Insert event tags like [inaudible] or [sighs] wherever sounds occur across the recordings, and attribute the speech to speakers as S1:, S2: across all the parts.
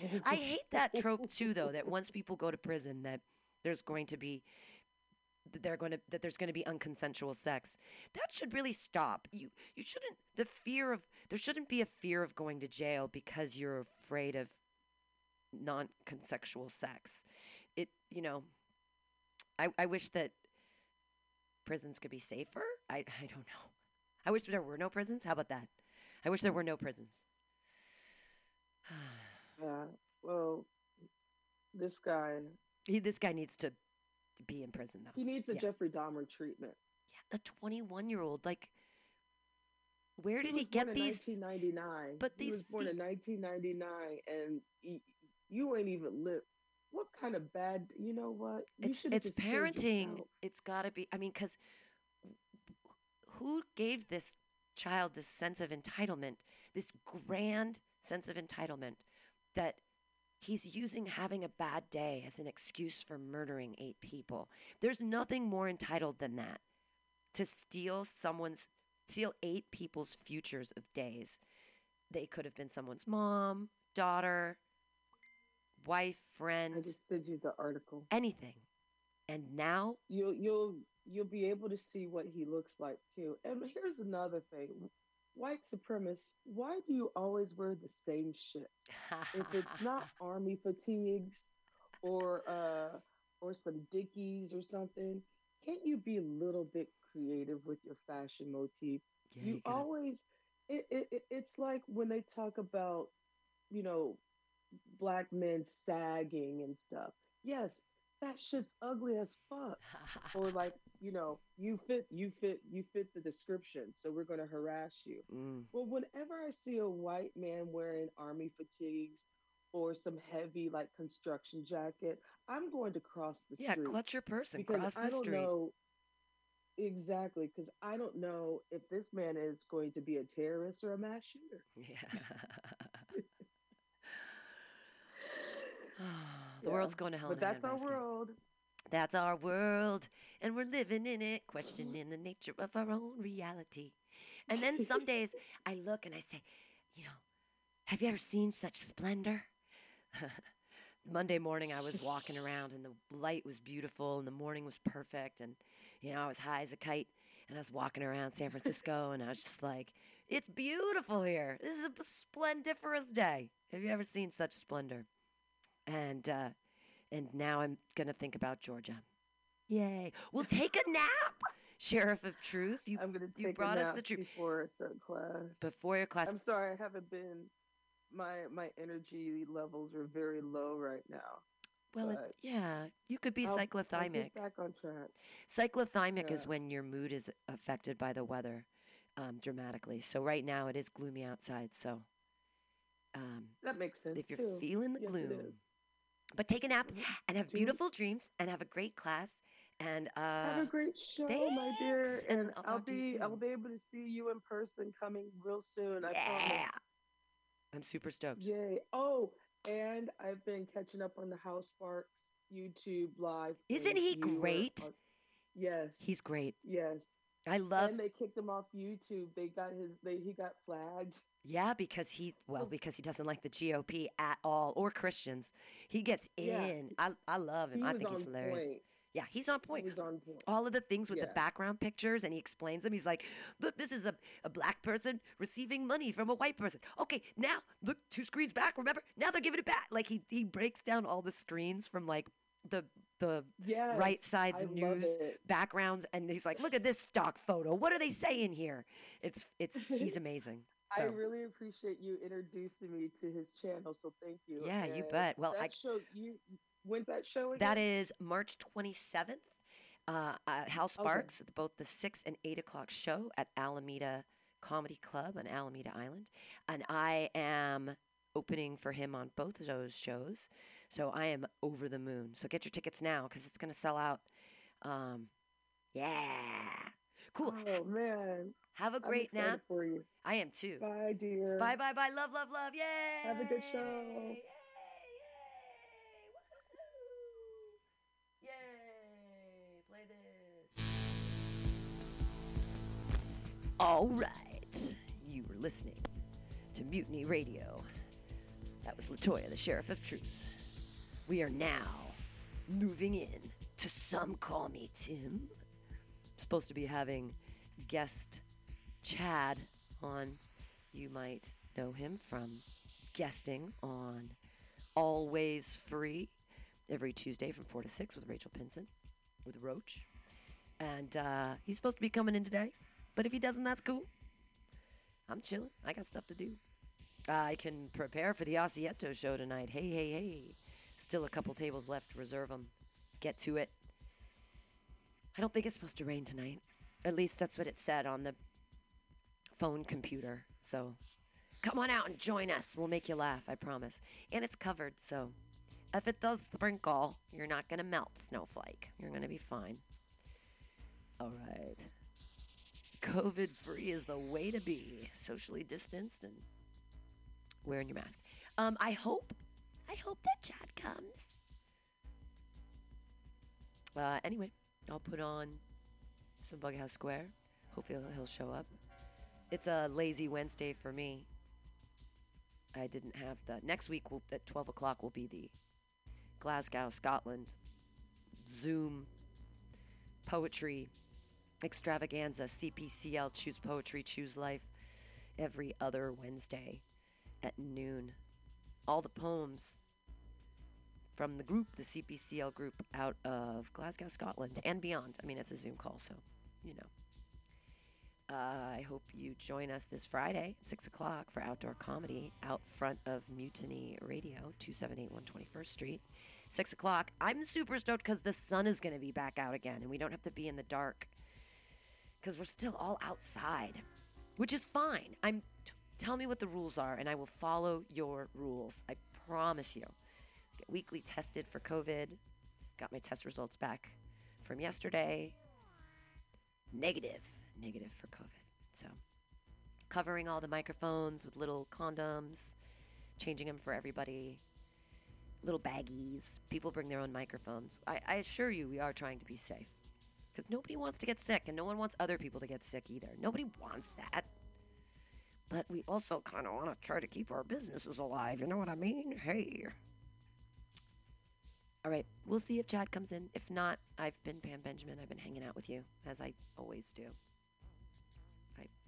S1: [laughs] I hate that trope too, though. That once people go to prison, that there's going to be that they're going to that there's going to be unconsensual sex. That should really stop. You you shouldn't the fear of there shouldn't be a fear of going to jail because you're afraid of non-consensual sex. It you know. I I wish that prisons could be safer. I I don't know. I wish there were no prisons. How about that? I wish there were no prisons.
S2: Yeah. Well, this guy,
S1: He, this guy needs to be in prison though.
S2: he needs a
S1: Yeah.
S2: Jeffrey Dahmer treatment.
S1: Yeah, a 21 year old. Like, where did he,
S2: was
S1: get
S2: born in
S1: these?
S2: 1999.
S1: but
S2: he
S1: these
S2: was born in 1999, and he, you ain't even lived. What kind of bad? You know what? You
S1: It's it's parenting. It's got to be. I mean, because who gave this child this sense of entitlement, this grand sense of entitlement that he's using having a bad day as an excuse for murdering eight people? There's nothing more entitled than that. To steal someone's, steal eight people's futures of days. They could have been someone's mom, daughter, wife, friend,
S2: I just sent you the article.
S1: anything. And now
S2: You'll you'll you'll be able to see what he looks like too. And here's another thing. White supremacists, why do you always wear the same shit? if it's [laughs] not army fatigues or uh or some dickies or something can't you be a little bit creative with your fashion motif
S1: Yeah,
S2: you
S1: you
S2: always it, it- it's like when they talk about you know black men sagging and stuff yes that shit's ugly as fuck [laughs] or like you know you fit you fit you fit the description so we're going to harass you
S1: Mm,
S2: well, whenever I see a white man wearing army fatigues or some heavy like construction jacket, I'm going to cross the
S1: yeah,
S2: street Yeah,
S1: clutch your purse and
S2: because
S1: cross
S2: I
S1: the
S2: don't
S1: street.
S2: know exactly because I don't know if this man is going to be a terrorist or a mass shooter.
S1: Yeah. [laughs] [laughs] [sighs] [sighs] the
S2: Yeah,
S1: world's going to hell
S2: But that's our world.
S1: That's our world, and we're living in it, questioning the nature of our own reality. And then some days [laughs] I look and I say, you know, have you ever seen such splendor? [laughs] Monday morning I was walking around and the light was beautiful and the morning was perfect and you know I was high as a kite and I was walking around San Francisco [laughs] and I was just like it's beautiful here. This is a splendiferous day. Have you ever seen such splendor? And uh and now I'm gonna think about Georgia. Yay! We'll take a nap, [laughs] Sheriff of Truth. You
S2: I'm going to
S1: you brought
S2: a
S1: us the truth
S2: before I start class.
S1: before your class.
S2: I'm sorry, I haven't been. My my energy levels are very low right now.
S1: well, it, yeah, you could be
S2: I'll- I'll get
S1: cyclothymic.
S2: back on track.
S1: Cyclothymic is when your mood is affected by the weather um, dramatically. So right now it is gloomy outside. So um,
S2: That makes sense.
S1: if you're
S2: too.
S1: feeling the
S2: yes,
S1: gloom,
S2: it is.
S1: But take a nap
S2: Mhm.
S1: and have beautiful dreams and have a great class. And uh,
S2: Have a great show, my dear,
S1: and I'll
S2: I'll,
S1: talk to you
S2: be I'll be able to see you in person coming real soon. I
S1: Yeah.
S2: promise.
S1: I'm super stoked.
S2: Yay! Oh, and I've been catching up on the Hal Sparks YouTube live.
S1: Isn't he great?
S2: Yes.
S1: He's great.
S2: yes.
S1: I love
S2: and they kicked him off YouTube. They got his. They he got flagged.
S1: Yeah, because he well, because he doesn't like the GOP at all or Christians. He gets
S2: Yeah,
S1: in. I I love him.
S2: He
S1: I think he's hilarious.
S2: point.
S1: Yeah, he's on point.
S2: was on point.
S1: All of the things with the background pictures, and he explains them. He's like, "Look, this is a, a black person receiving money from a white person. Okay, now look, two screens back. Remember, now they're giving it back. Like he he breaks down all the screens from like the the
S2: Yes,
S1: right side's
S2: I
S1: news backgrounds, and he's like, "Look at this stock photo. What are they saying here?" It's it's [laughs] he's amazing.
S2: I really appreciate you introducing me to his channel. So thank you.
S1: Yeah, you bet. Well,
S2: that
S1: I-
S2: show you. When's that show again?
S1: That is March 27th uh, at Hal Sparks, both the 6 and 8 o'clock show at Alameda Comedy Club on Alameda Island. And I am opening for him on both of those shows. So I am over the moon. So get your tickets now because it's going to sell out. Um, yeah. Cool.
S2: Oh man,
S1: Have a great nap.
S2: for you.
S1: I am too.
S2: Bye, dear.
S1: Bye, bye, bye. Love, love, love. Yay.
S2: Have a good show.
S1: Yay, yay. Yay. Play this. All right. You were listening to Mutiny Radio. That was Latoya, the Sheriff of Truth. We are now moving in to Some Call Me Tim. Supposed to be having guest Chad on. You might know him from guesting on Always Free every Tuesday from 4 to 6 with Rachel Pinson, with Roach. And uh, he's supposed to be coming in today. But if he doesn't, that's cool. I'm chilling. I got stuff to do. I can prepare for the Asiento show tonight. Hey, hey, hey. Still a couple tables left. Reserve them. Get to it. I don't think it's supposed to rain tonight. At least that's what it said on the phone computer. So come on out and join us. We'll make you laugh, I promise. And it's covered, so if it does sprinkle, you're not going to melt, Snowflake. You're going to be fine. All right. COVID free is the way to be. Socially distanced and wearing your mask. Um, I hope, I hope that Chad comes. Uh, anyway, I'll put on some Bughouse Square. Hopefully he'll, he'll show up. It's a lazy Wednesday for me. I didn't have the next week. Will, at twelve o'clock will be the Glasgow, Scotland Zoom poetry extravaganza. CPCL Choose Poetry, Choose Life. Every other Wednesday at noon. All the poems from the group, the CPCL group out of Glasgow, Scotland, and beyond. I mean, it's a Zoom call, so you know. Uh, I hope you join us this Friday at 6 o'clock for outdoor comedy out front of Mutiny Radio, 278 121st Street. 6 o'clock. I'm super stoked because the sun is going to be back out again and we don't have to be in the dark because we're still all outside, which is fine. I'm t- Tell me what the rules are and I will follow your rules. I promise you. Get weekly tested for COVID. Got my test results back from yesterday. Negative negative for COVID. So, covering all the microphones with little condoms, changing them for everybody, little baggies. People bring their own microphones. I, I assure you, we are trying to be safe. Because nobody wants to get sick, and no one wants other people to get sick either. Nobody wants that. But we also kind of want to try to keep our businesses alive. You know what I mean? Hey. All right, we'll see if Chad comes in. If not, I've been Pam Benjamin. I've been hanging out with you, as I always do.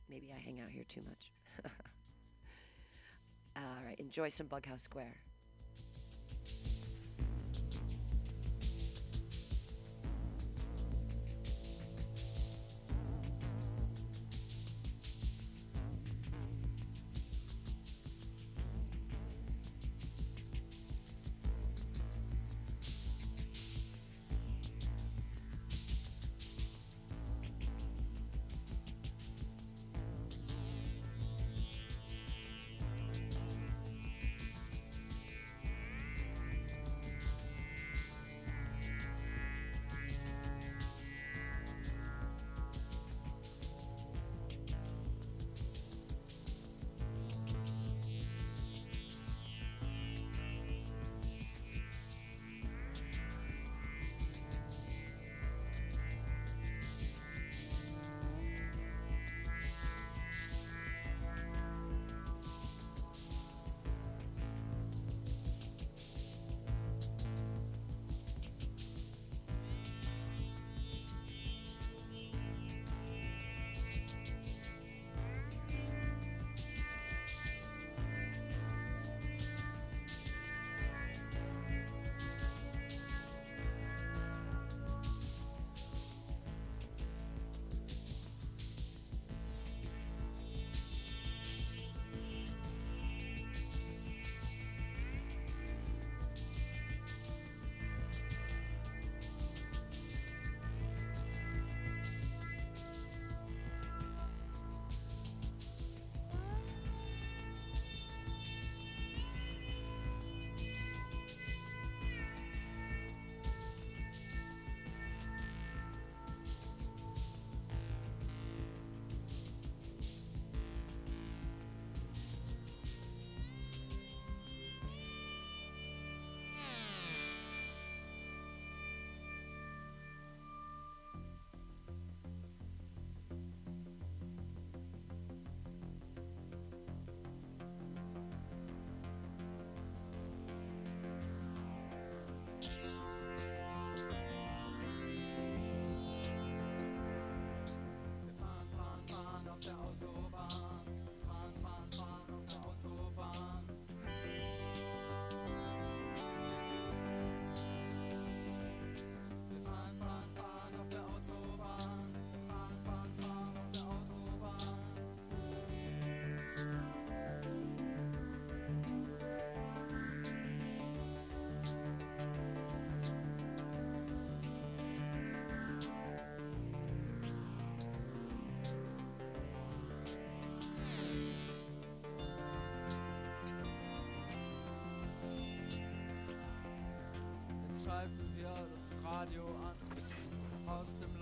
S1: Maybe I hang out here too much. [laughs] All right, enjoy some Bughouse Square.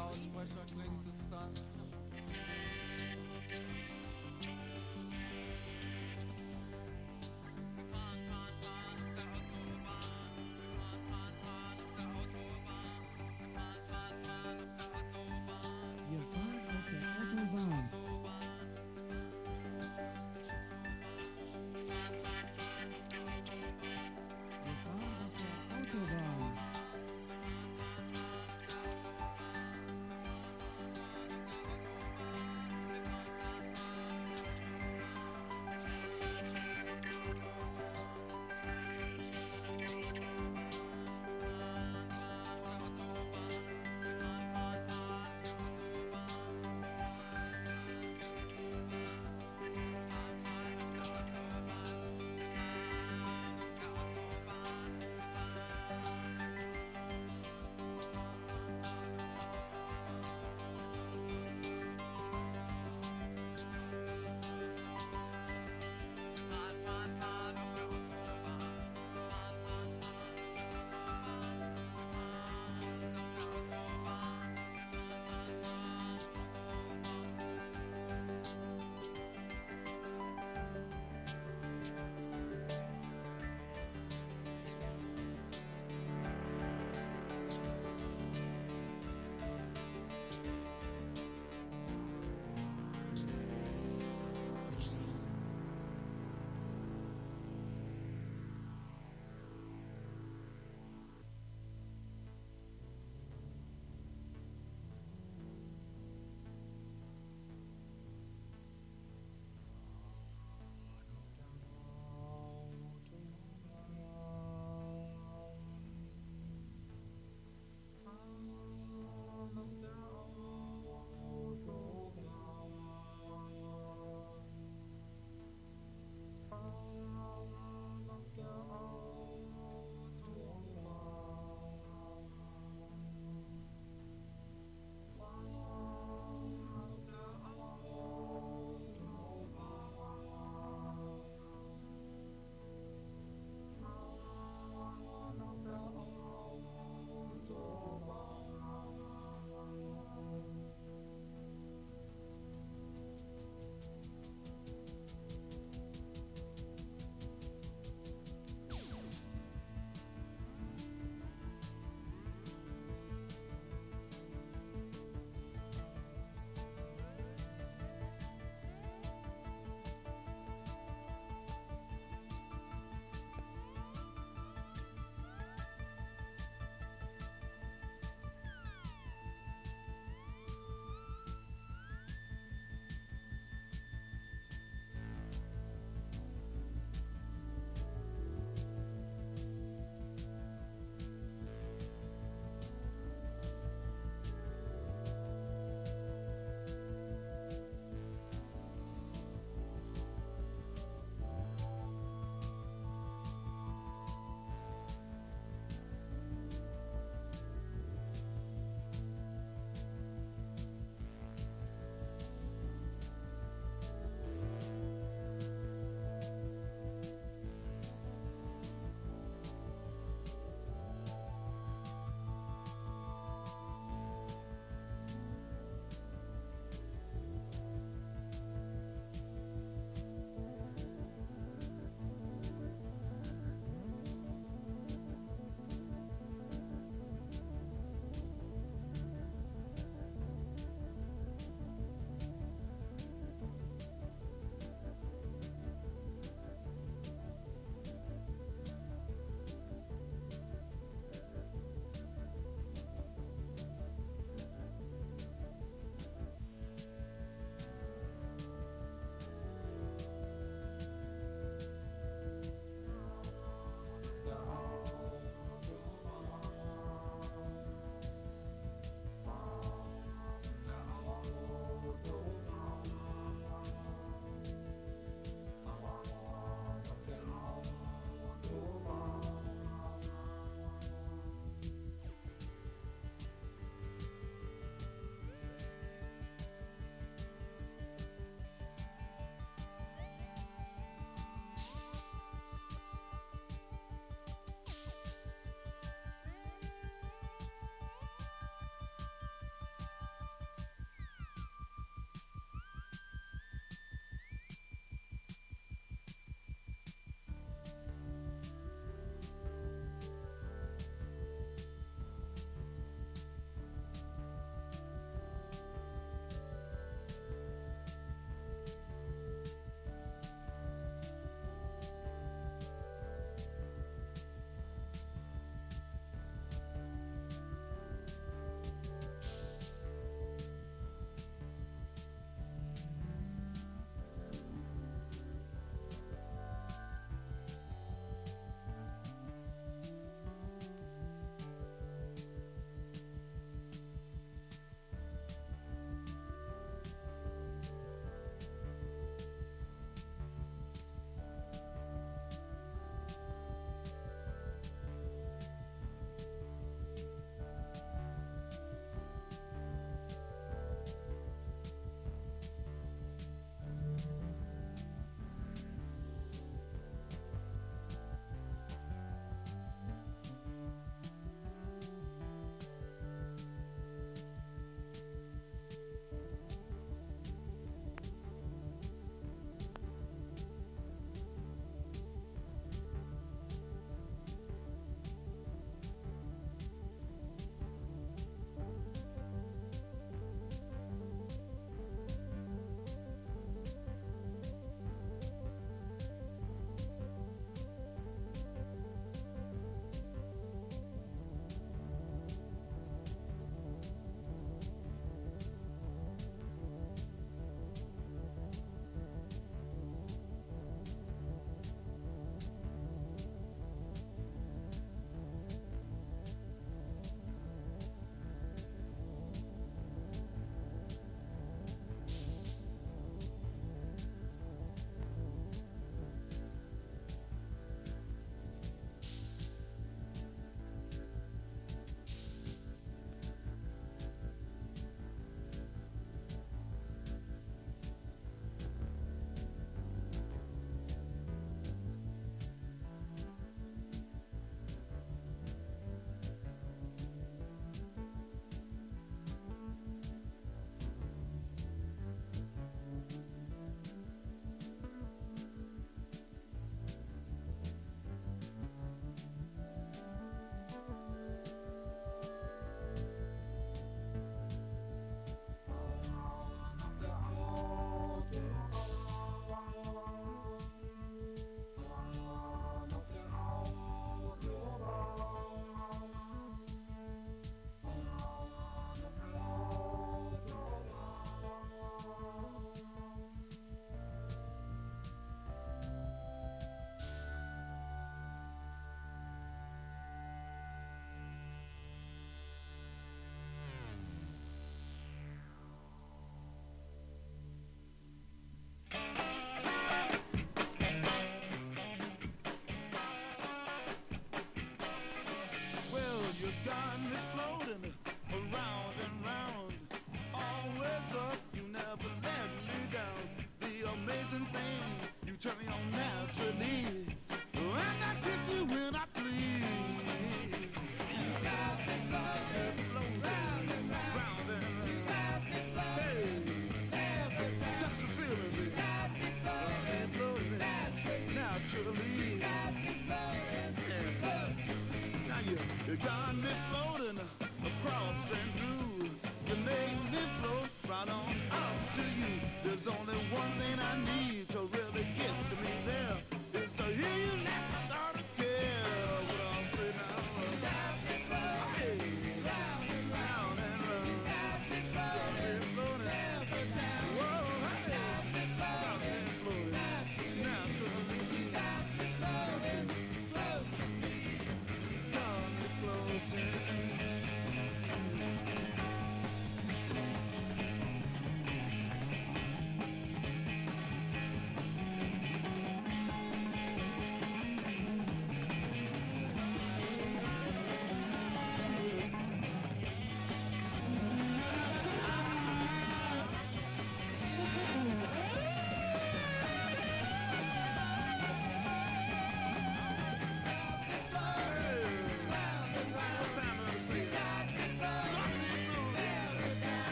S3: Aus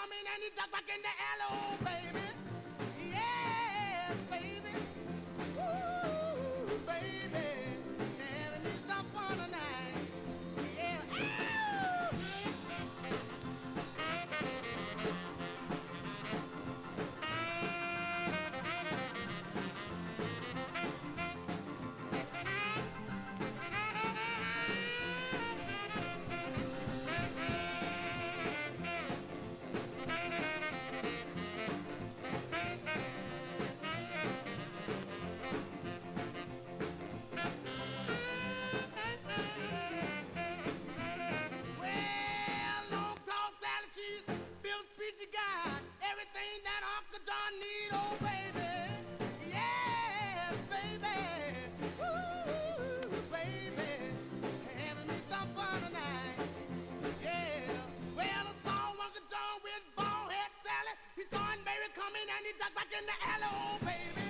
S4: coming and it's back in the hello, oh, baby. coming and it's ducks fucking in the alley, oh baby.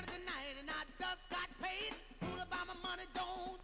S4: Of the night and I just got paid. Fool about my money, don't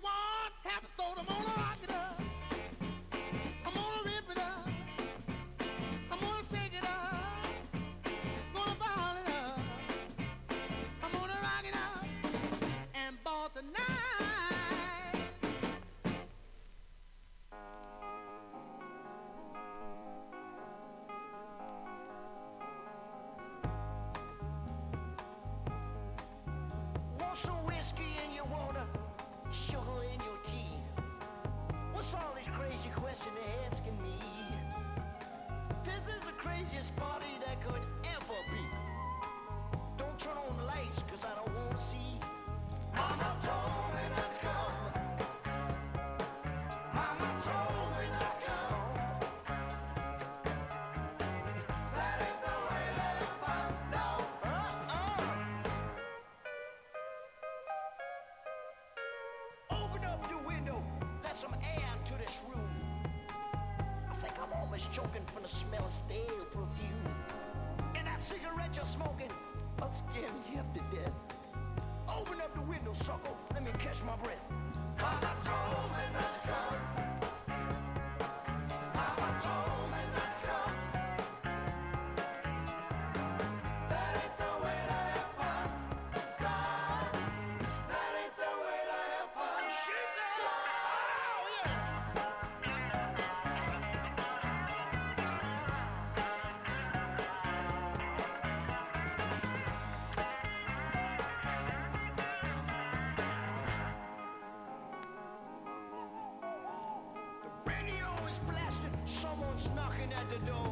S5: want, episode of Mona. real up. at the door.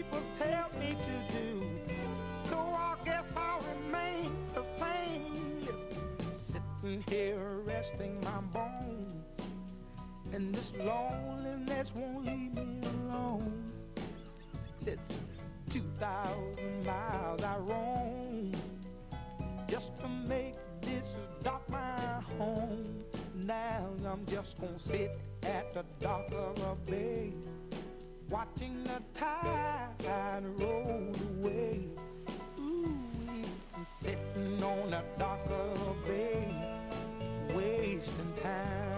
S6: people tell me to do. So I guess I'll remain the same. Yes, sitting here resting my bones. And this loneliness won't leave me alone. Listen, 2,000 miles I roam just to make this dock my home. Now I'm just gonna sit at the dock of the bay, watching the tide roll away. Ooh, I'm sitting on the dock of bay, wasting time.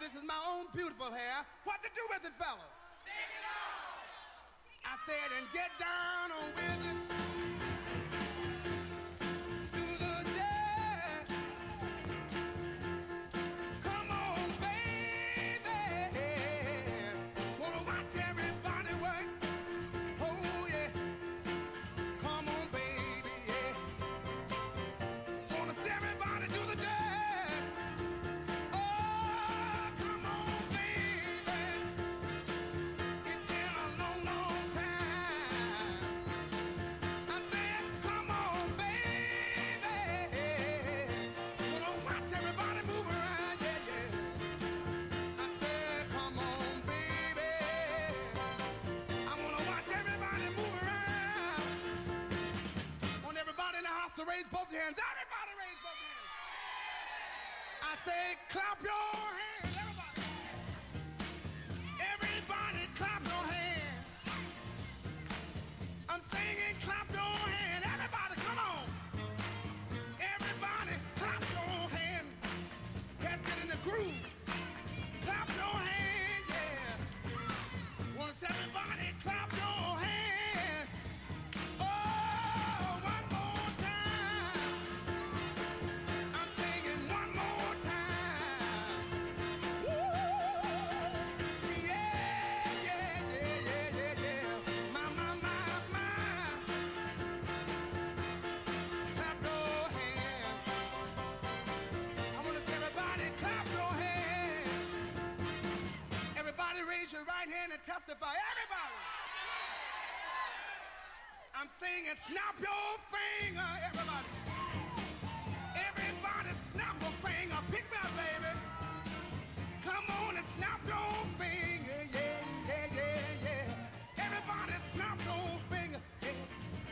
S4: This is my own beautiful hair, what to do with it, fellas? Take it off! I said, and get down raise both your hands. Everybody raise both your hands. I say, clap your hands. Everybody. Everybody clap your hands. I'm singing, clap I'm singing, snap your finger, everybody. Everybody snap a finger. Pick me up, baby. Come on and snap your finger. Yeah, yeah, yeah, yeah. Everybody snap your finger. Yeah,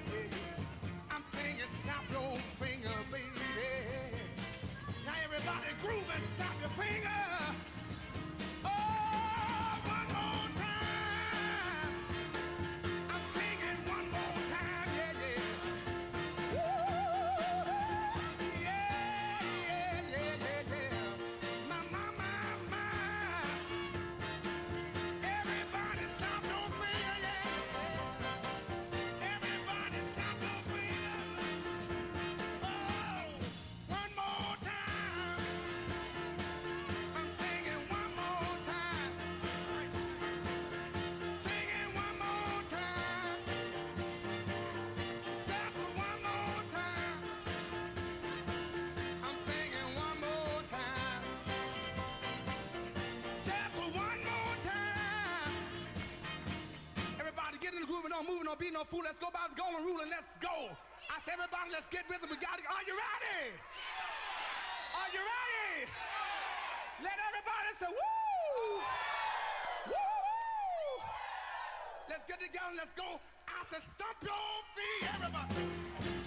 S4: yeah, yeah. I'm singing, snap your finger, baby. Now everybody groove and snap your finger. be no fool. Let's go by the golden rule and let's go. I said, everybody, let's get rhythm. We got it. Are you ready? Are you ready? Let everybody say, woo! Woo! Let's get together. and Let's go. I said, stomp your feet, everybody.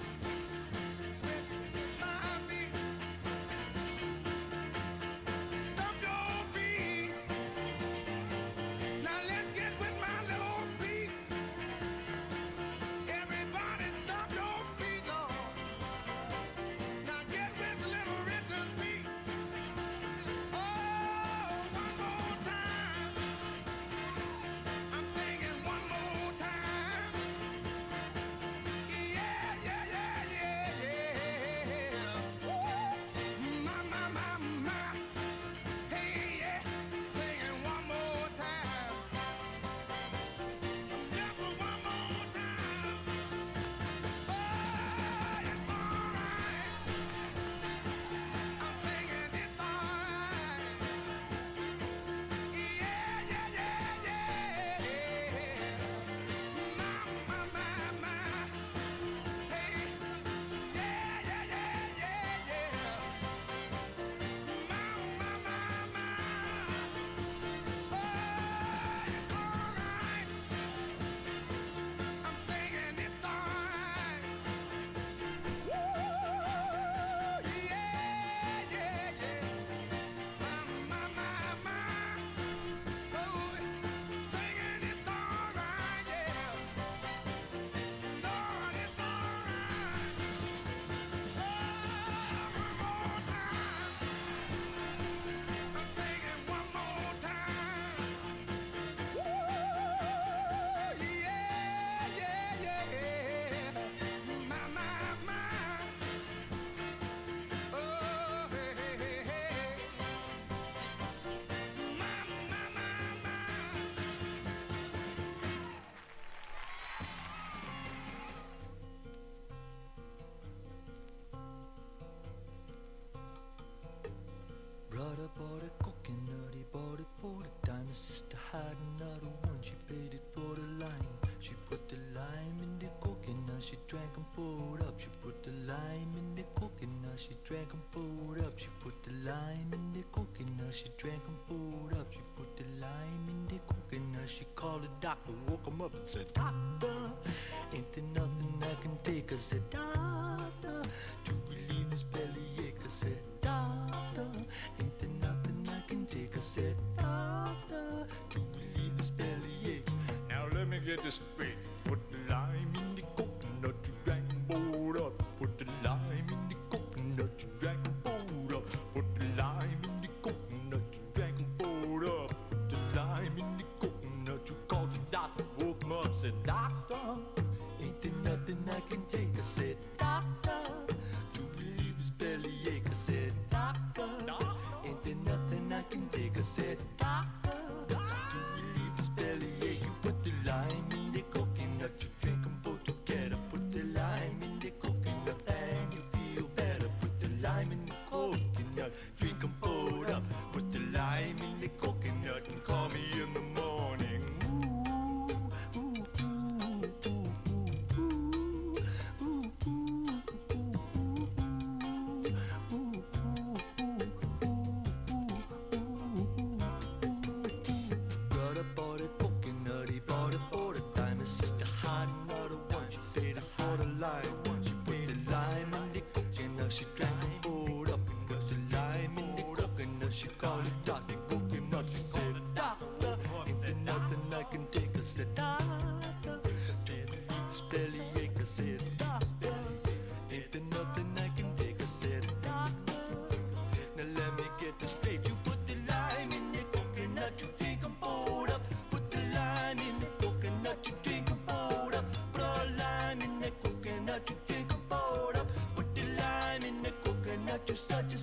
S7: drank them pulled up. She put the lime in the coconut. She drank them both up. She put the lime in the coconut. She called the doctor, woke him up and said, Doctor, ain't there nothing I can take? I said, Doctor, to relieve this bellyache. I said, Doctor, ain't there nothing I can take? I said, Doctor, to relieve this bellyache. Now let me get this straight. such a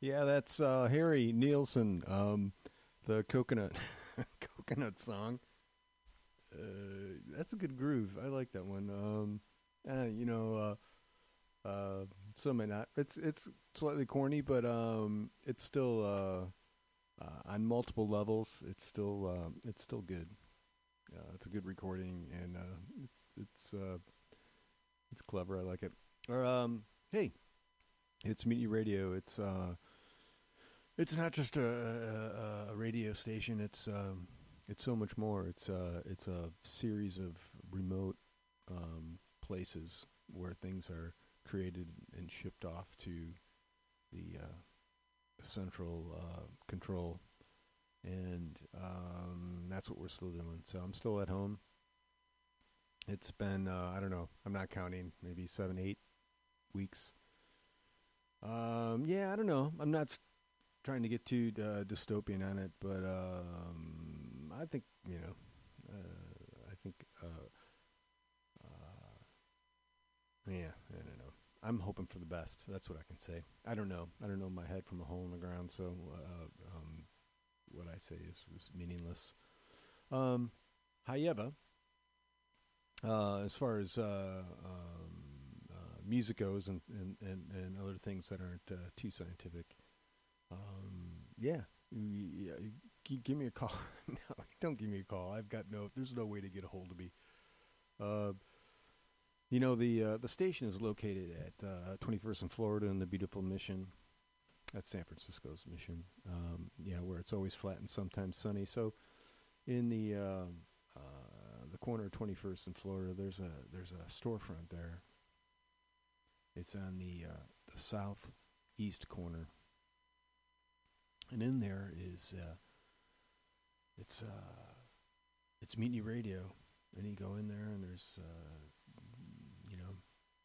S8: Yeah, that's uh, Harry Nilsson, um, the coconut [laughs] coconut song. Uh, that's a good groove. I like that one. Um, uh, you know, uh, uh, some may not. It's it's slightly corny, but um, it's still uh, on multiple levels. It's still um, it's still good. It's a good recording, and it's it's it's clever. I like it. Or um, hey, it's Mutiny Radio. It's uh, it's not just a, a, a radio station. It's um, it's so much more. It's uh, it's a series of remote um, places where things are created and shipped off to the, uh, central uh, control, and um, that's what we're still doing. So I'm still at home. It's been uh, I don't know. I'm not counting. Maybe seven, eight weeks. Um, yeah, I don't know. I'm not s- trying to get too uh, dystopian on it, but um, I think you know. Uh, I think. Uh, uh, yeah, I don't know. I'm hoping for the best. That's what I can say. I don't know. I don't know my head from a hole in the ground, so uh, um, what I say is, is meaningless. Um, however, as far as um, music goes and, and, and, and other things that aren't too scientific, um, yeah, yeah, give me a call. [laughs] no, don't give me a call. I've got no. There's no way to get a hold of me. Uh, you know the uh, the station is located at uh, 21st and Florida in the beautiful Mission. That's San Francisco's Mission. Um, yeah, where it's always flat and sometimes sunny. So, in the uh, uh, the corner of 21st and Florida, there's a there's a storefront there. It's on the uh, the southeast corner, and in there is uh, it's uh, it's Mutiny Radio, and you go in there and there's uh, you know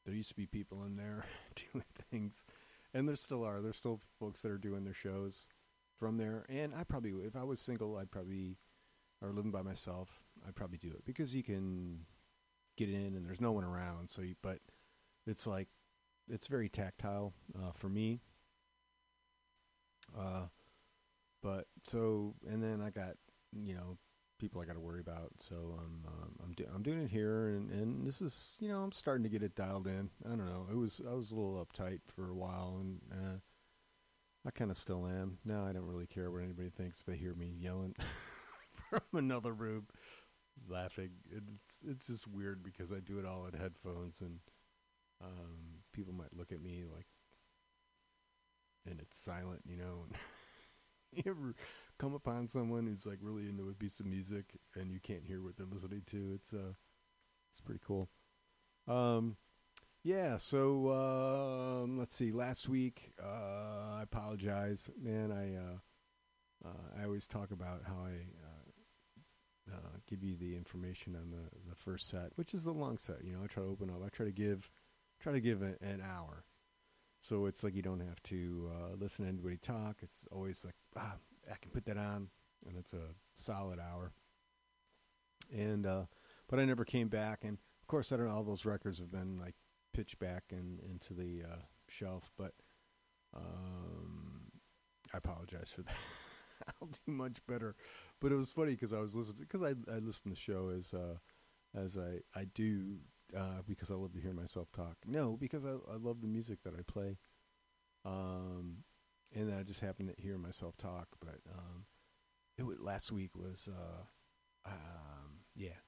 S8: there used to be people in there [laughs] doing things, and there still are. There's still folks that are doing their shows from there, and I probably if I was single, I'd probably or living by myself, I'd probably do it because you can get in and there's no one around. So, you, but it's like it's very tactile uh, for me. Uh, but so and then I got you know people I got to worry about. So I'm um, I'm do- I'm doing it here, and and this is you know I'm starting to get it dialed in. I don't know. It was I was a little uptight for a while, and uh, I kind of still am. Now I don't really care what anybody thinks if they hear me yelling [laughs] from another room, laughing. It's it's just weird because I do it all in headphones, and um, people might look at me like, and it's silent, you know. [laughs] [laughs] you ever come upon someone who's like really into a piece of music and you can't hear what they're listening to? It's uh, it's pretty cool. Um, yeah. So um, let's see. Last week, uh, I apologize, man. I uh, uh, I always talk about how I. Uh, uh, give you the information on the, the first set, which is the long set. You know, I try to open up. I try to give, try to give a, an hour, so it's like you don't have to uh, listen to anybody talk. It's always like ah, I can put that on, and it's a solid hour. And uh, but I never came back, and of course, I don't know. All those records have been like pitched back and into the uh, shelf, but um, I apologize for [laughs] that. I'll do much better. But it was funny because I was listening because I I listen to the show as uh, as I I do uh, because I love to hear myself talk. No, because I I love the music that I play. Um, and then I just happen to hear myself talk. But um, it wa last week was uh, um, yeah,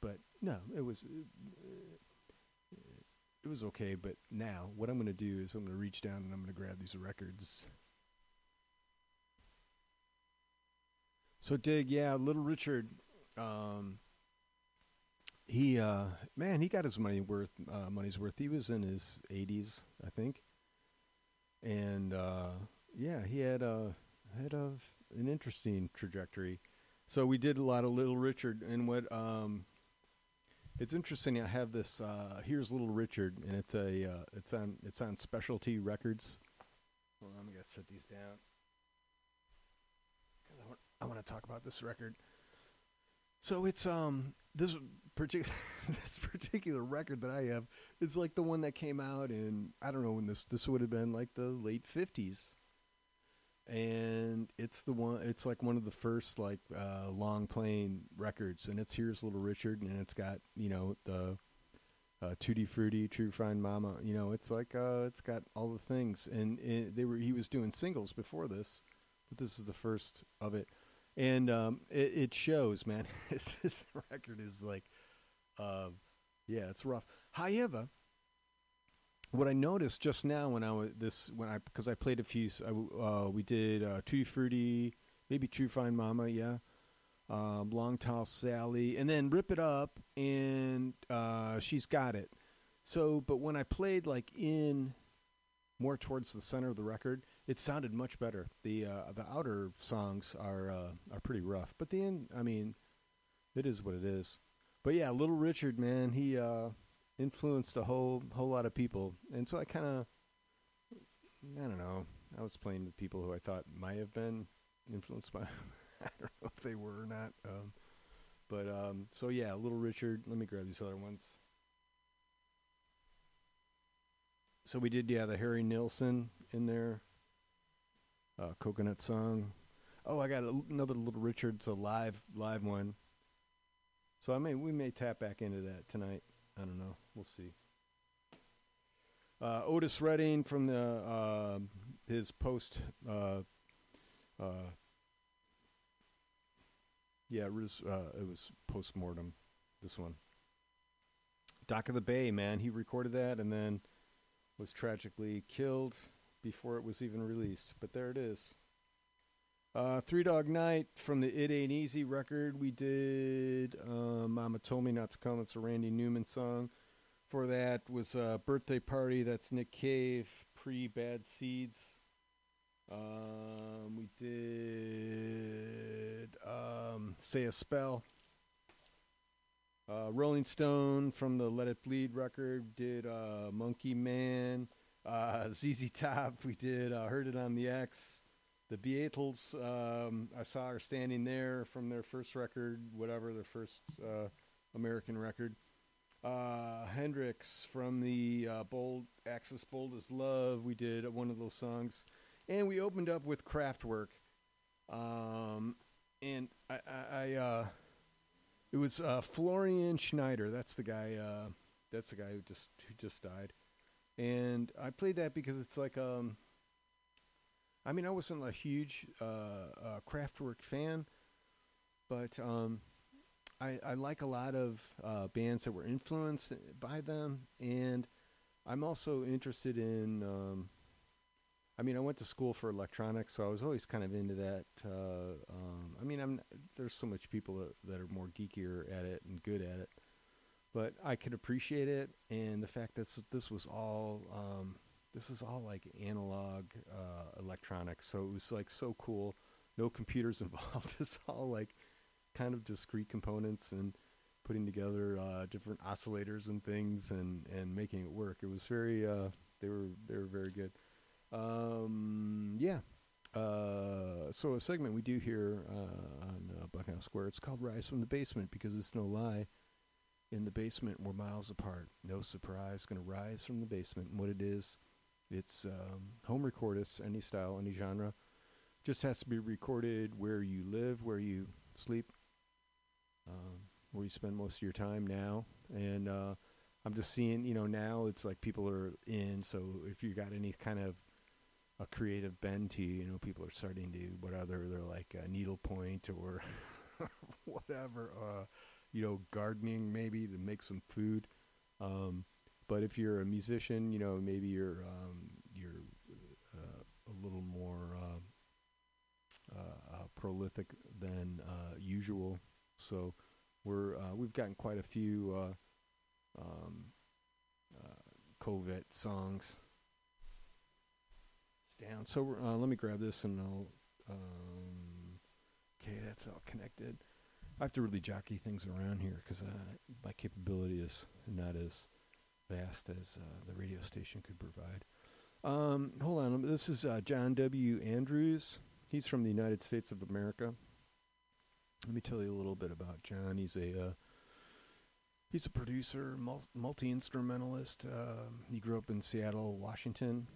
S8: but no, it was. It was okay, but now what I'm going to do is I'm going to reach down and I'm going to grab these records. So dig, yeah, Little Richard. Um, he uh, man, he got his money worth. Uh, money's worth. He was in his 80s, I think, and uh, yeah, he had a had an interesting trajectory. So we did a lot of Little Richard, and what um, it's interesting. I have this. Uh, Here's Little Richard, and it's a uh, it's on it's on Specialty Records. Hold on, I gotta set these down. I want to talk about this record. So it's um this particular [laughs] this particular record that I have is like the one that came out in I don't know when this this would have been like the late fifties, and it's the one. It's like one of the first like uh, long playing records, and it's here's Little Richard, and it's got you know the uh, Tutti Frutti, True Fine Mama. You know, it's like uh, it's got all the things, and it, they were he was doing singles before this, but this is the first of it, and um, it, it shows, man. [laughs] this, record is like, uh, yeah, it's rough. However, what I noticed just now when I was this when I because I played a few, uh, we did uh, Tutti maybe True Fine Mama, yeah um, Long Tall Sally, and then Rip It Up, and uh, She's Got It. So, but when I played like in more towards the center of the record, it sounded much better. The uh, the outer songs are uh, are pretty rough, but the end, I mean, it is what it is. But yeah, Little Richard, man, he uh, influenced a whole whole lot of people, and so I kind of, I don't know, I was playing with people who I thought might have been influenced by. [laughs] I don't know if they were or not. Um, but um, so yeah, Little Richard. Let me grab these other ones. So we did yeah the Harry Nilsson in there. Uh, coconut song. Oh, I got a, another Little Richard's a live live one. So I may we may tap back into that tonight. I don't know. We'll see. Uh, Otis Redding from the uh, his post uh, uh, yeah, it was uh, it was post mortem. This one, Dock of the Bay, man. He recorded that and then was tragically killed before it was even released. But there it is. Uh, Three Dog Night from the It Ain't Easy record. We did uh, Mama Told Me Not to Come. It's a Randy Newman song. For that was uh, Birthday Party. That's Nick Cave. Pre Bad Seeds. Um, we did um, Say a Spell. Uh, Rolling Stone from the Let It Bleed record did uh, Monkey Man. Uh, [laughs] ZZ Top, we did uh, Heard It on the X. The Beatles, um, I saw her standing there from their first record, whatever, their first uh, American record. Uh, Hendrix from the uh, Bold Axis Bold as Love, we did one of those songs and we opened up with Kraftwerk, um, and I, I, I uh, it was uh, Florian Schneider. That's the guy. Uh, that's the guy who just who just died, and I played that because it's like um. I mean, I wasn't a huge uh, uh, Kraftwerk fan, but um, I, I like a lot of uh, bands that were influenced by them, and I'm also interested in. Um, I mean, I went to school for electronics, so I was always kind of into that. Uh, um, I mean, I'm there's so much people that, that are more geekier at it and good at it, but I could appreciate it, and the fact that this, was all um, this is all like analog uh, electronics, so it was like so cool. No computers [laughs] involved. it's all like kind of discrete components and putting together uh, different oscillators and things and, and making it work. It was very uh, they were they were very good. Um, yeah. Uh, so a segment we do here uh, on uh, Buckhouse Square. It's called "Rise from the Basement" because it's no lie. In the basement, we're miles apart. No surprise, going to rise from the basement. And what it is, it's um, home recordists, any style, any genre. Just has to be recorded where you live, where you sleep, um, where you spend most of your time now. And uh, I'm just seeing, you know, now it's like people are in. So if you got any kind of a creative bend to you, you know, people are starting to whatever they're like uh, needlepoint or [laughs] whatever, uh, you know, gardening maybe to make some food. Um, but if you're a musician, you know, maybe you're um, you're uh, a little more uh, uh, uh, prolific than uh, usual. So we're uh, we've gotten quite a few uh, um, songs down. So let me grab this and I'll. Um, okay, that's all connected. I have to really jockey things around here because uh, my capability is not as vast as uh, the radio station could provide. Um, hold on, this is uh, John W. Andrews. He's from the United States of America. Let me tell you a little bit about John. He's a uh, he's a producer, multi instrumentalist. Uh, he grew up in Seattle, Washington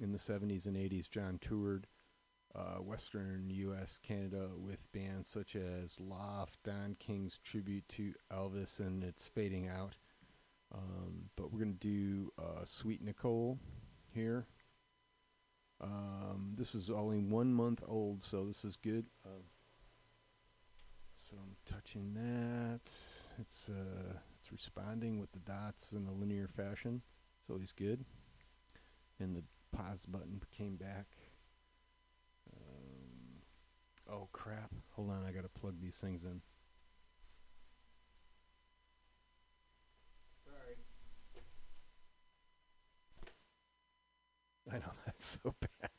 S8: in the 70s and 80s. John toured uh, Western U.S., Canada, with bands such as Loft, Don King's tribute to Elvis, and it's fading out. Um, but we're gonna do uh, Sweet Nicole here. Um, this is only one month old, so this is good. Um, so I'm touching that. It's uh, it's responding with the dots in a linear fashion. It's always good. And the pause button came back. Um, oh crap! Hold on, I gotta plug these things in. Sorry. I know [laughs] that's so bad.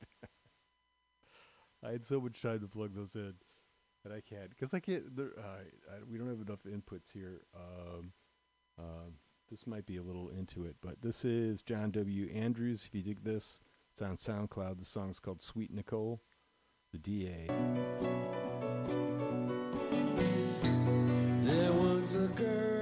S8: I had so much time to plug those in, but I can't because I can't. There, uh, I, we don't have enough inputs here. Um, um, this might be a little into it, but this is John W. Andrews. If you dig this, it's on SoundCloud. The song's called "Sweet Nicole," the DA.
S9: Girl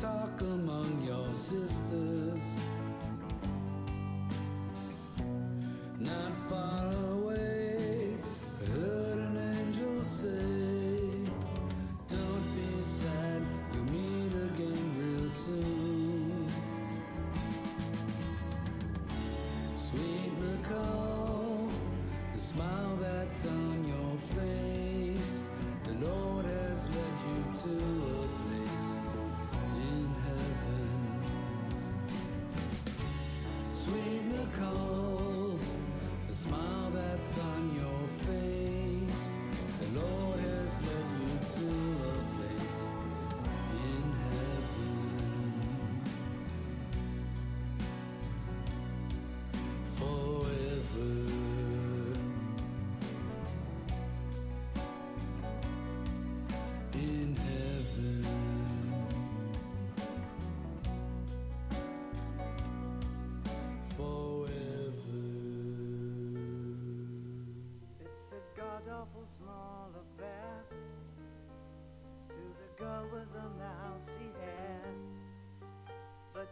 S9: talk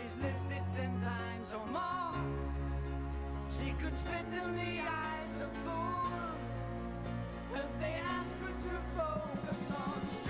S10: she's lived it ten times or more. She could spit in the eyes of fools if they ask her to focus on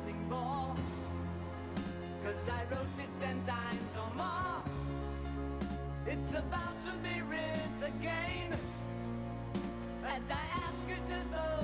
S10: words, I wrote it ten times or more. It's about to be written again as I ask you to
S11: vote.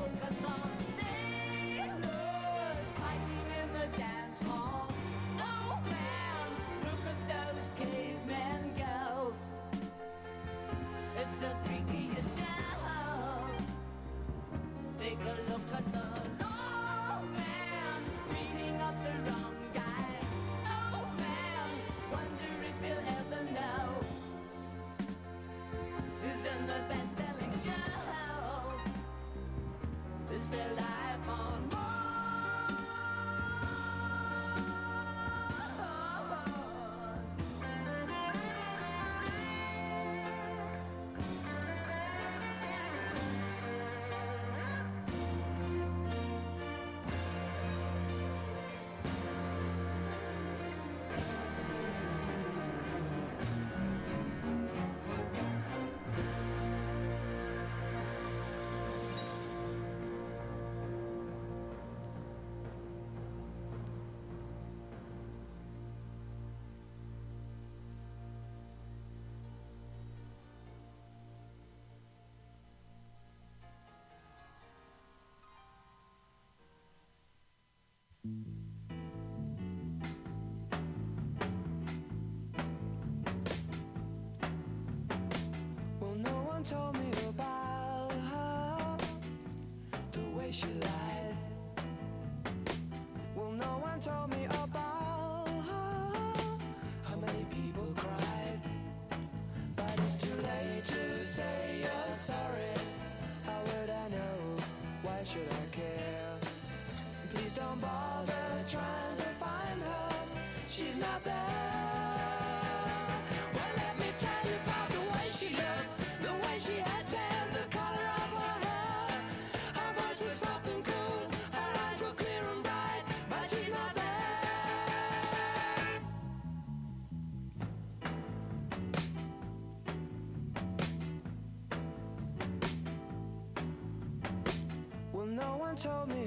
S11: told me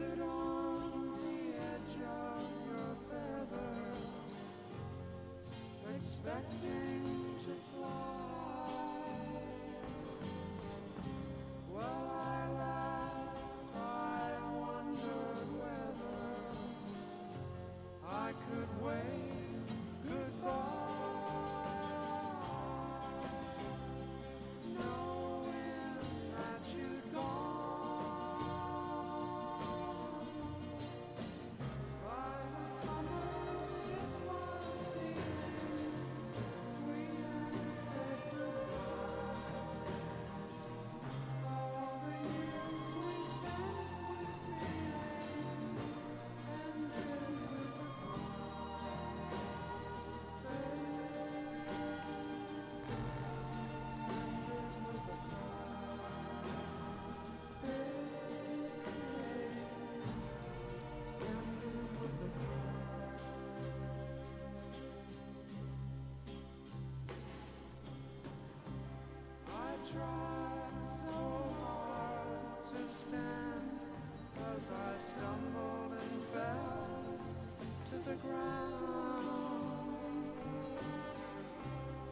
S11: stood on as I stumbled and fell to the
S6: ground.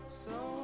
S6: So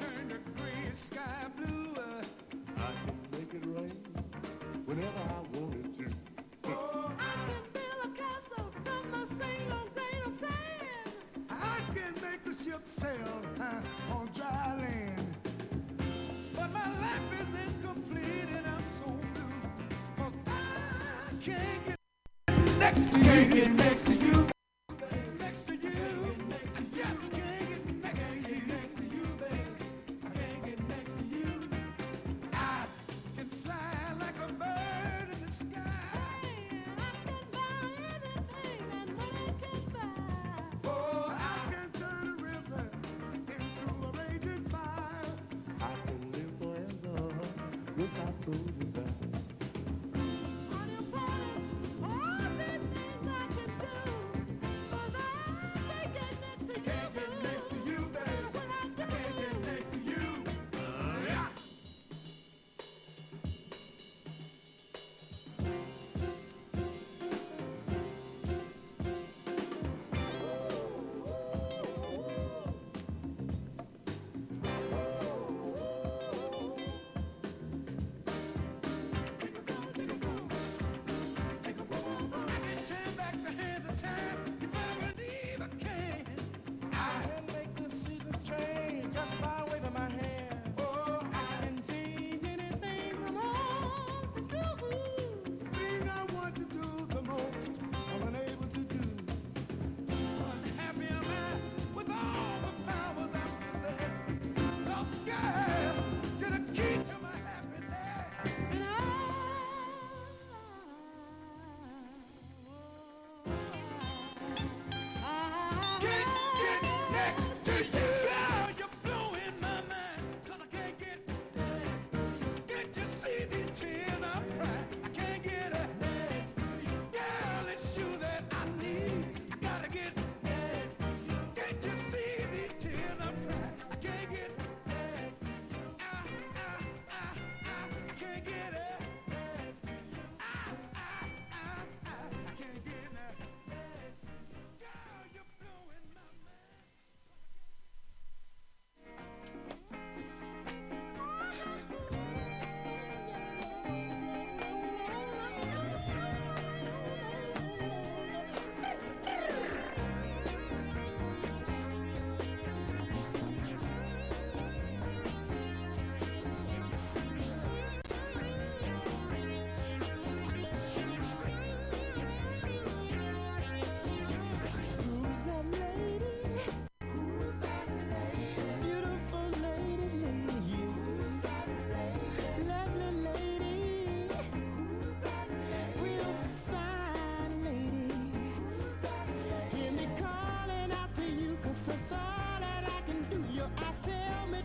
S6: turn to gray sky blue. I can make it rain whenever I want it to. Oh, I can build a castle from a single grain of sand. I can make the ship sail huh, on dry land. But my life is incomplete and I'm so blue. Cause I can't get next to you. Can't get next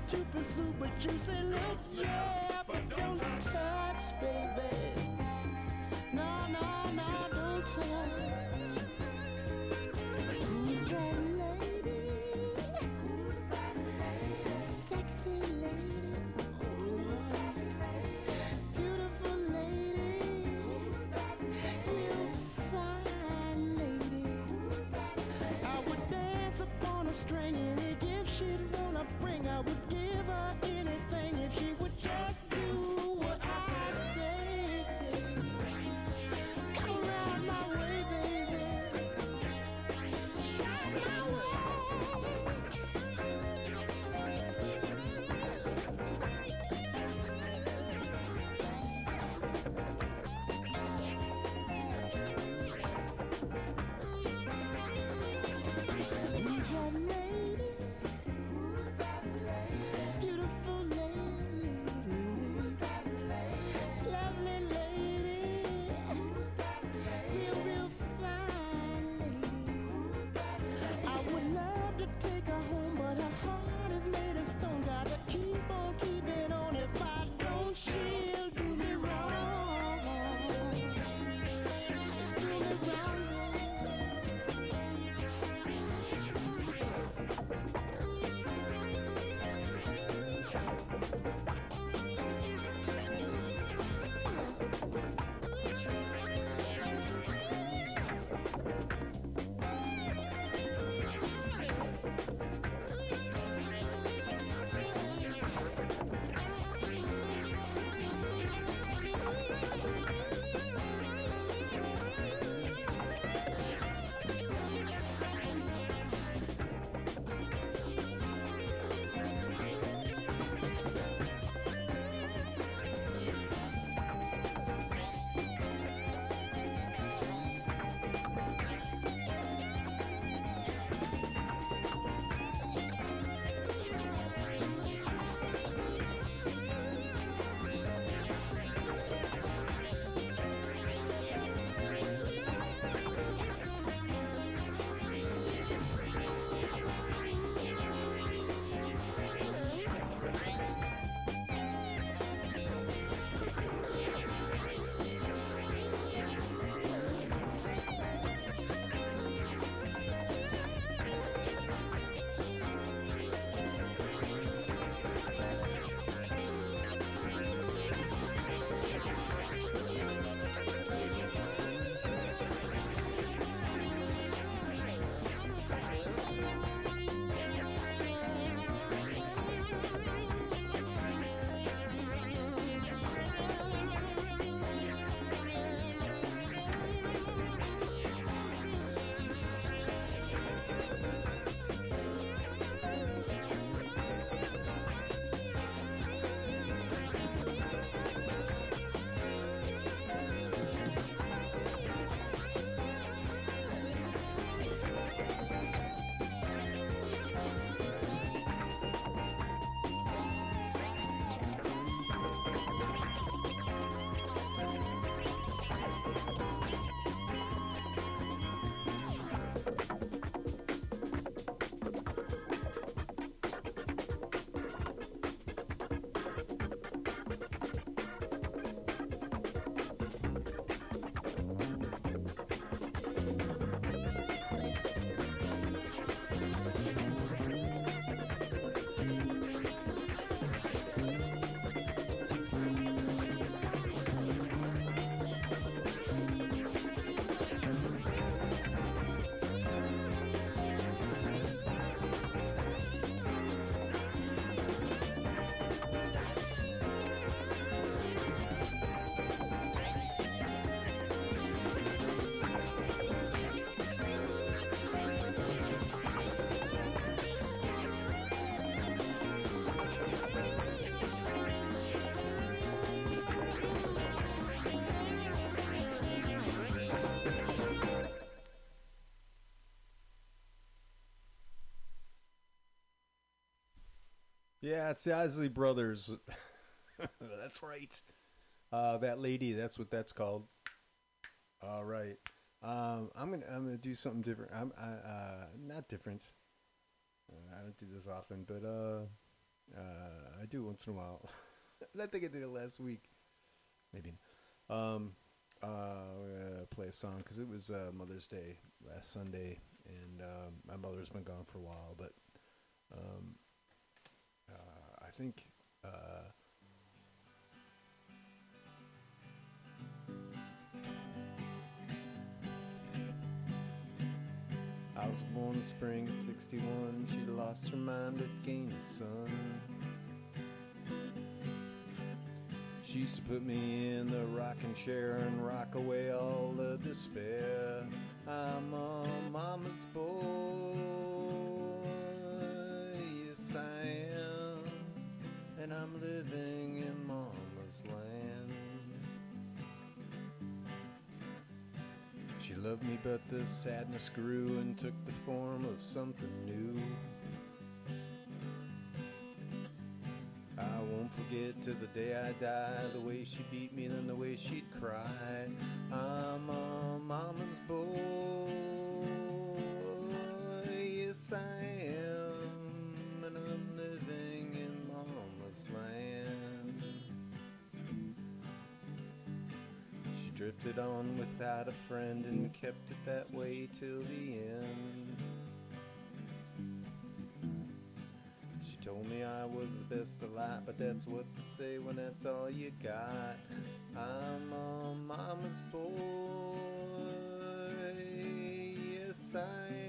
S12: super, super juicy. Look, yeah, but don't touch, baby. No, no, no, don't touch. Who's that lady? Sexy lady. Beautiful lady. I would dance upon a string. take a
S8: Yeah, it's the Isley Brothers. [laughs] that's right. Uh, that lady. That's what that's called. All right. Um, I'm gonna I'm gonna do something different. I'm I, uh, not different. Uh, I don't do this often, but uh, uh, I do once in a while. [laughs] I think I did it last week. Maybe. Um, uh, we're gonna play a song because it was uh, Mother's Day last Sunday, and um, my mother's been gone for a while, but um, think. Uh, I was born in spring of 61. She lost her mind but gained a son. She used to put me in the rocking chair and rock away all the despair. I'm a mama's boy, and I'm living in mama's land. She loved me, but the sadness grew and took the form of something new. I won't forget to the day I die the way she beat me, then the way she'd cry. I'm a mama's boy, yes I am, drifted on without a friend and kept it that way till the end. She told me I was the best alive, but that's what to say when that's all you got. I'm a mama's boy, yes I am,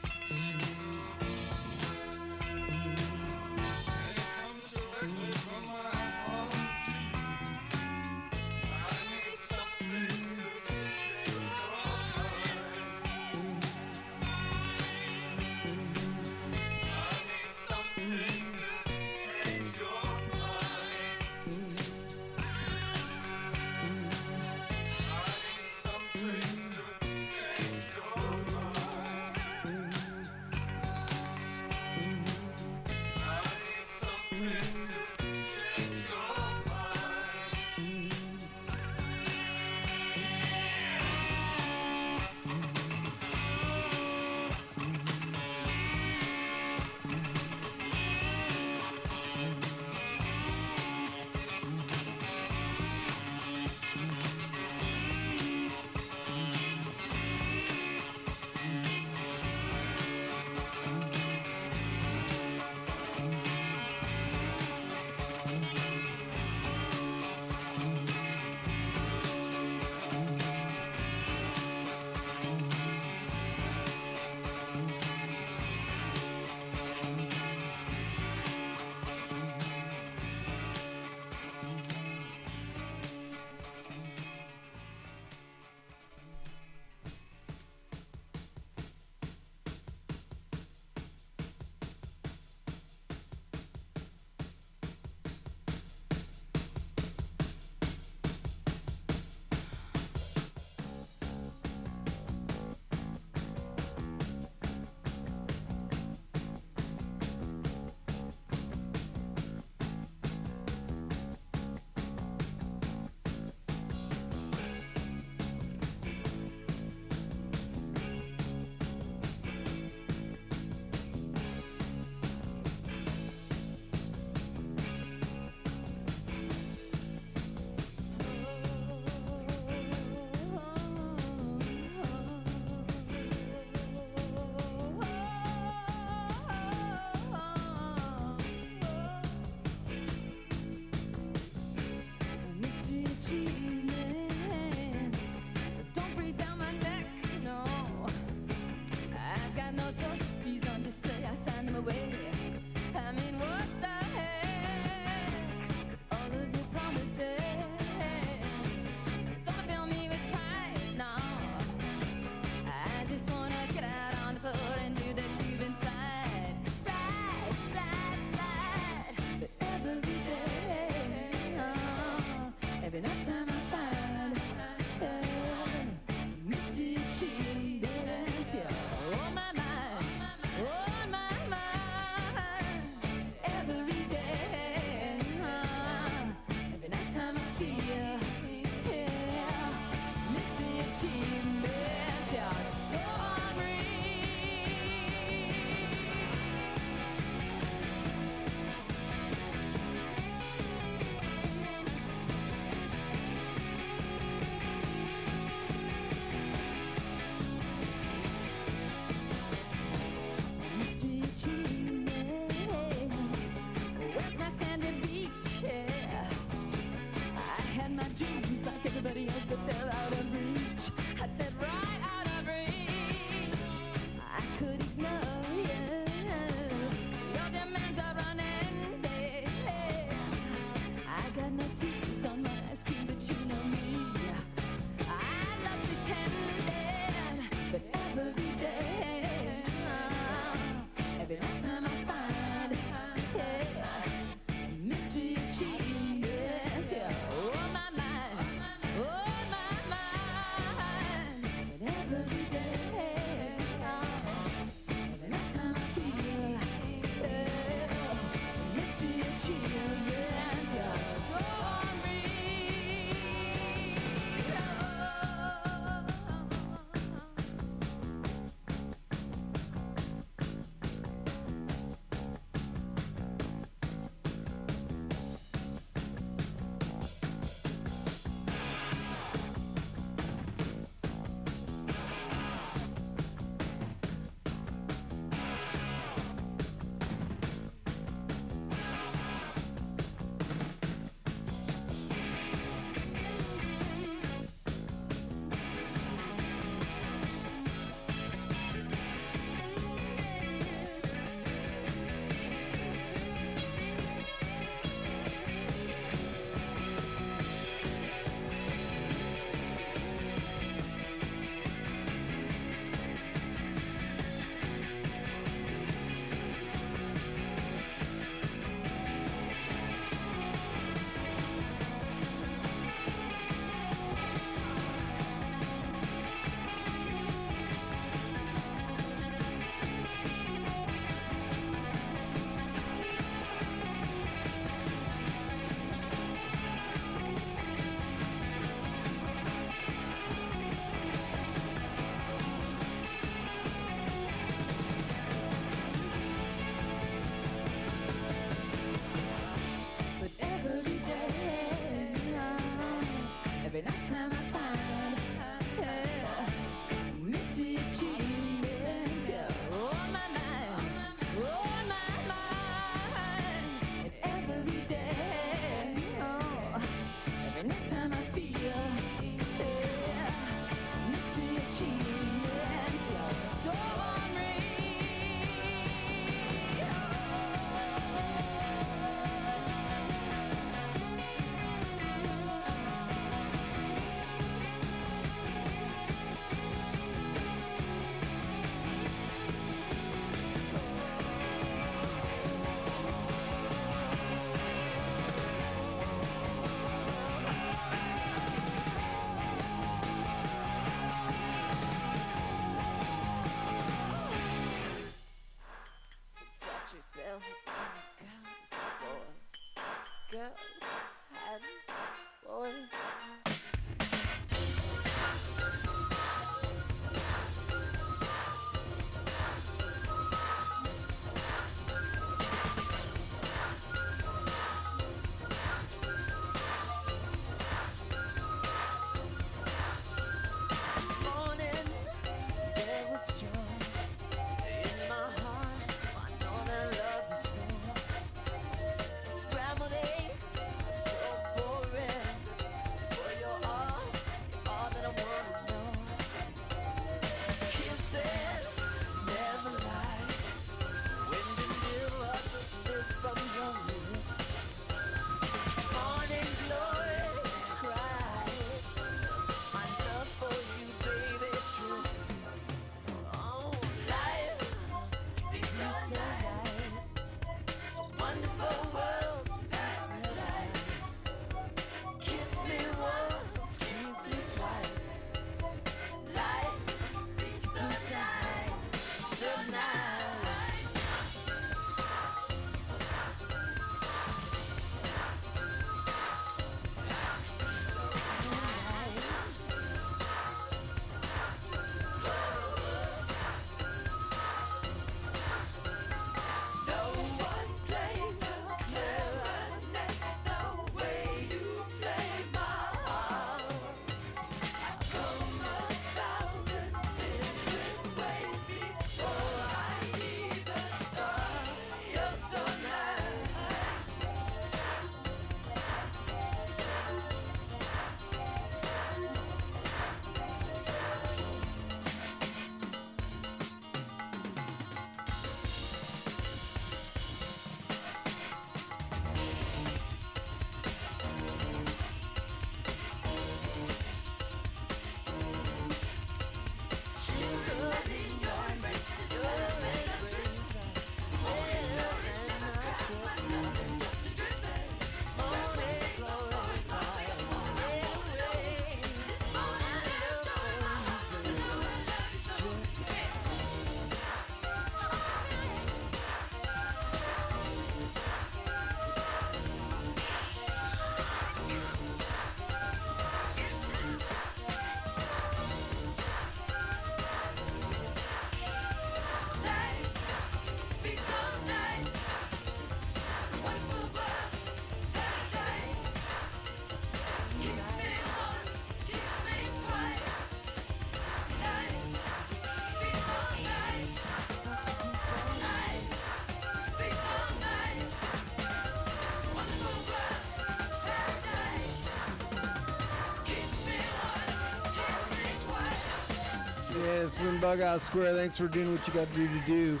S11: Yeah,
S13: Swim out Square. Thanks for doing what you got to do to do.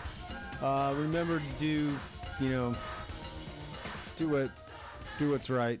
S13: Uh, remember to do, you know, do what, do what's right.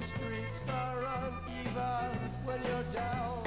S14: Streets are uneven when you're down.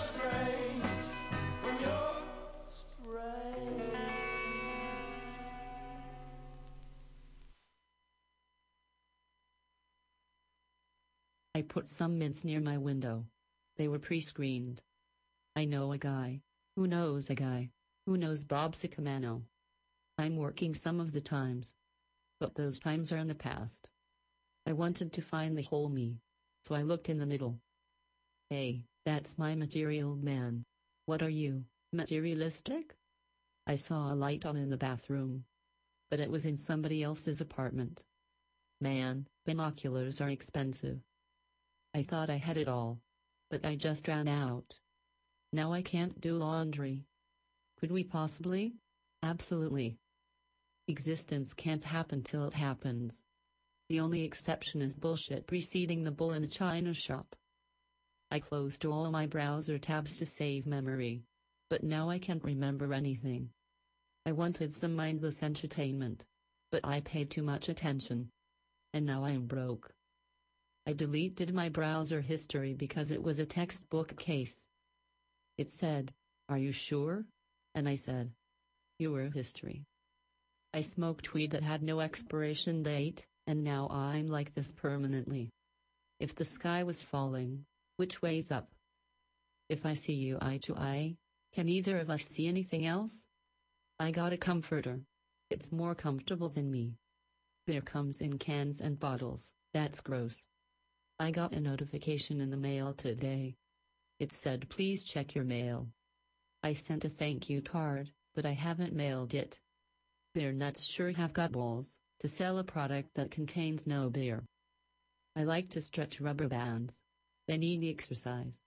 S14: Strange. When you're strange.
S15: I put some mints near my window. They were pre screened. I know a guy. Who knows a guy? Who knows Bob Sacamano? I'm working some of the times. But those times are in the past. I wanted to find the whole me. So I looked in the middle. Hey, that's my material man. What are you, materialistic? I saw a light on in the bathroom. But it was in somebody else's apartment. Man, binoculars are expensive. I thought I had it all. But I just ran out. Now I can't do laundry. Could we possibly? Absolutely. Existence can't happen till it happens. The only exception is bullshit preceding the bull in a china shop. I closed all my browser tabs to save memory. But now I can't remember anything. I wanted some mindless entertainment. But I paid too much attention. And now I am broke. I deleted my browser history because it was a textbook case. It said, Are you sure? And I said, You were history. I smoked weed that had no expiration date, and now I'm like this permanently. If the sky was falling, which way's up? If I see you eye to eye, can either of us see anything else? I got a comforter. It's more comfortable than me. Beer comes in cans and bottles, that's gross. I got a notification in the mail today. It said please check your mail. I sent a thank you card, but I haven't mailed it. Beer nuts sure have got balls to sell a product that contains no beer. I like to stretch rubber bands. They need exercise.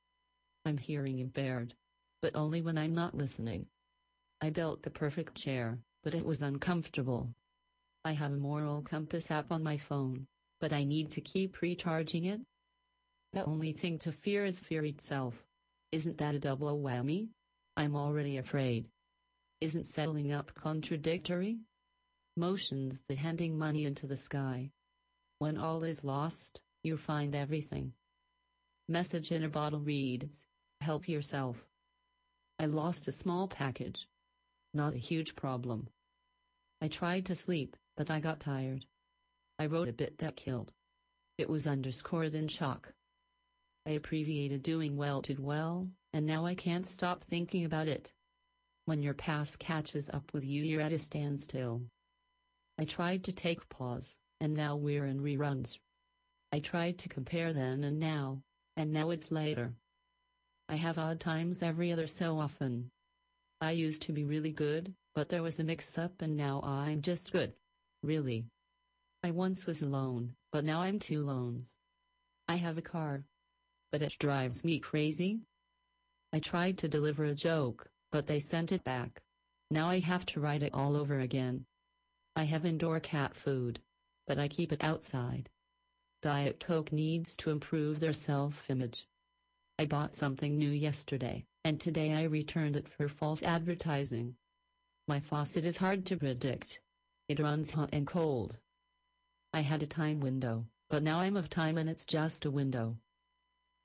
S15: I'm hearing impaired. But only when I'm not listening. I built the perfect chair, but it was uncomfortable. I have a moral compass app on my phone, but I need to keep recharging it. The only thing to fear is fear itself. Isn't that a double whammy? I'm already afraid. Isn't settling up contradictory? Motion's the handing money into the sky. When all is lost, you find everything. Message in a bottle reads Help yourself. I lost a small package. Not a huge problem. I tried to sleep, but I got tired. I wrote a bit that killed. It was underscored in chalk. I abbreviated doing well to well, and now I can't stop thinking about it. When your past catches up with you, you're at a standstill. I tried to take pause, and now we're in reruns. I tried to compare then and now, and now it's later. I have odd times every other so often. I used to be really good, but there was a mix up and now I'm just good. Really. I once was alone, but now I'm two lones. I have a car. But it drives me crazy. I tried to deliver a joke, but they sent it back. Now I have to write it all over again. I have indoor cat food, but I keep it outside. Diet Coke needs to improve their self image. I bought something new yesterday, and today I returned it for false advertising. My faucet is hard to predict. It runs hot and cold. I had a time window, but now I'm of time and it's just a window.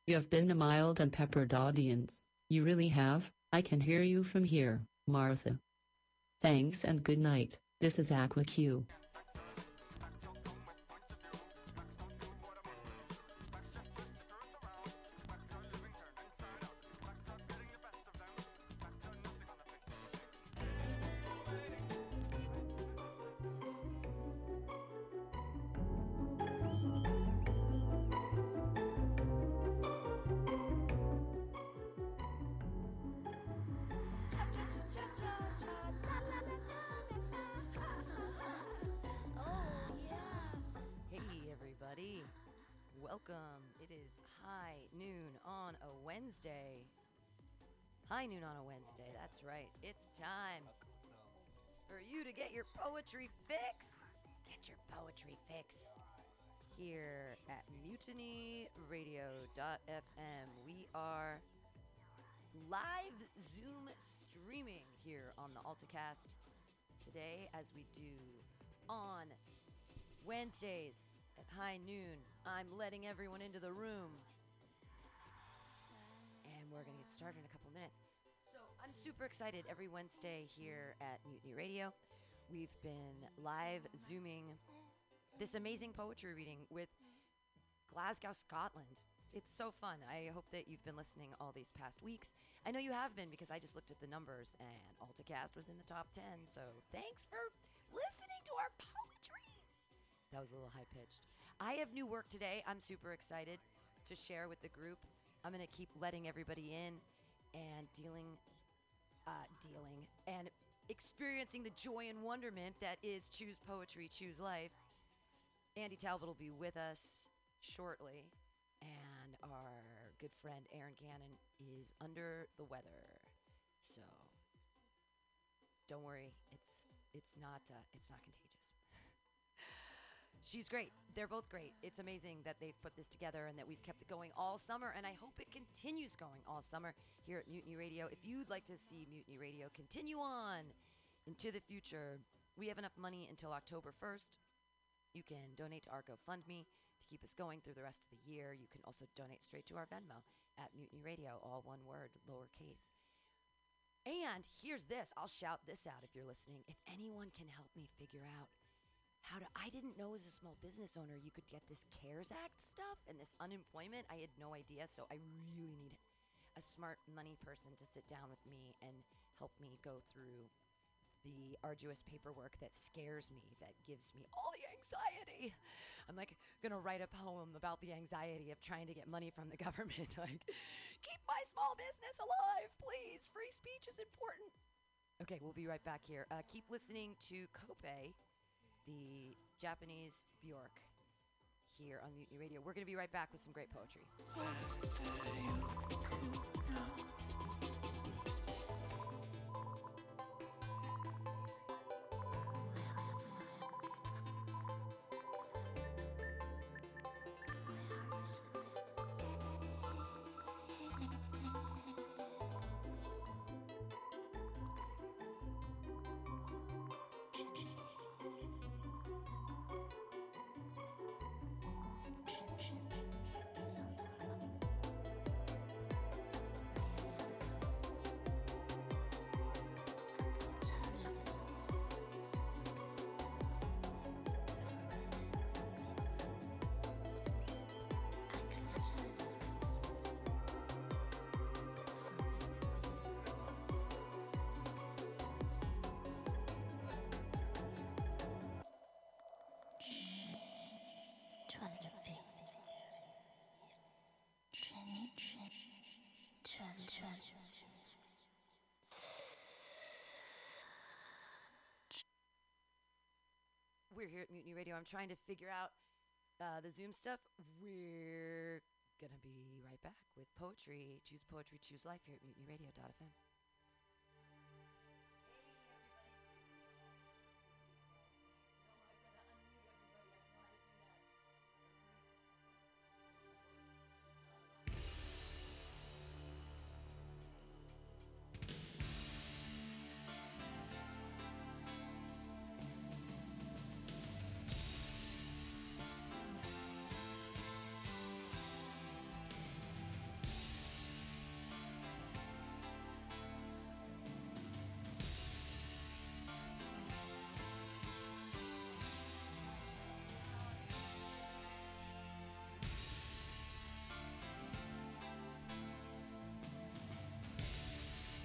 S15: You have been a mild and peppered audience, you really have, I can hear you from here, Martha. Thanks and good night, this is Aqua
S1: here on the AltaCast today, as we do on Wednesdays at high noon. I'm letting everyone into the room. And we're going to get started in a couple minutes. So I'm super excited every Wednesday here at Mutiny Radio. We've been live Zooming this amazing poetry reading with Glasgow, Scotland. It's so fun. I hope that you've been listening all these past weeks. I know you have been because I just looked at the numbers and AltaCast was in the top 10. So thanks for listening to our poetry. That was a little high pitched. I have new work today. I'm super excited to share with the group. I'm going to keep letting everybody in and dealing, uh, dealing, and experiencing the joy and wonderment that is Choose Poetry, Choose Life. Andy Talbot will be with us shortly, and our good friend Aaron Gannon is under the weather. So don't worry, it's it's not uh, it's not contagious. [laughs] She's great. They're both great. It's amazing that they've put this together and that we've kept it going all summer, and I hope it continues going all summer here at Mutiny Radio. If you'd like to see Mutiny Radio continue on into the future, we have enough money until October 1st. You can donate to our GoFundMe keep us going through the rest of the year. You can also donate straight to our Venmo at Mutiny Radio, all one word, lowercase. And here's this I'll shout this out if you're listening. If anyone can help me figure out how to, I didn't know as a small business owner you could get this CARES Act stuff and this unemployment. I had no idea. So I really need a smart money person to sit down with me and help me go through the arduous paperwork that scares me, that gives me all the anxiety. I'm like gonna write a poem about the anxiety of trying to get money from the [laughs] government. like, keep my small business alive, please. Free speech is important. Okay, we'll be right back here. Uh, keep listening to Kope, the Japanese Bjork, here on Mutiny Radio. We're gonna be right back with some great poetry. We're here at Mutiny Radio. I'm trying to figure out uh, the Zoom stuff. We're gonna be right back with poetry. Choose poetry, choose life here at MutinyRadio.fm.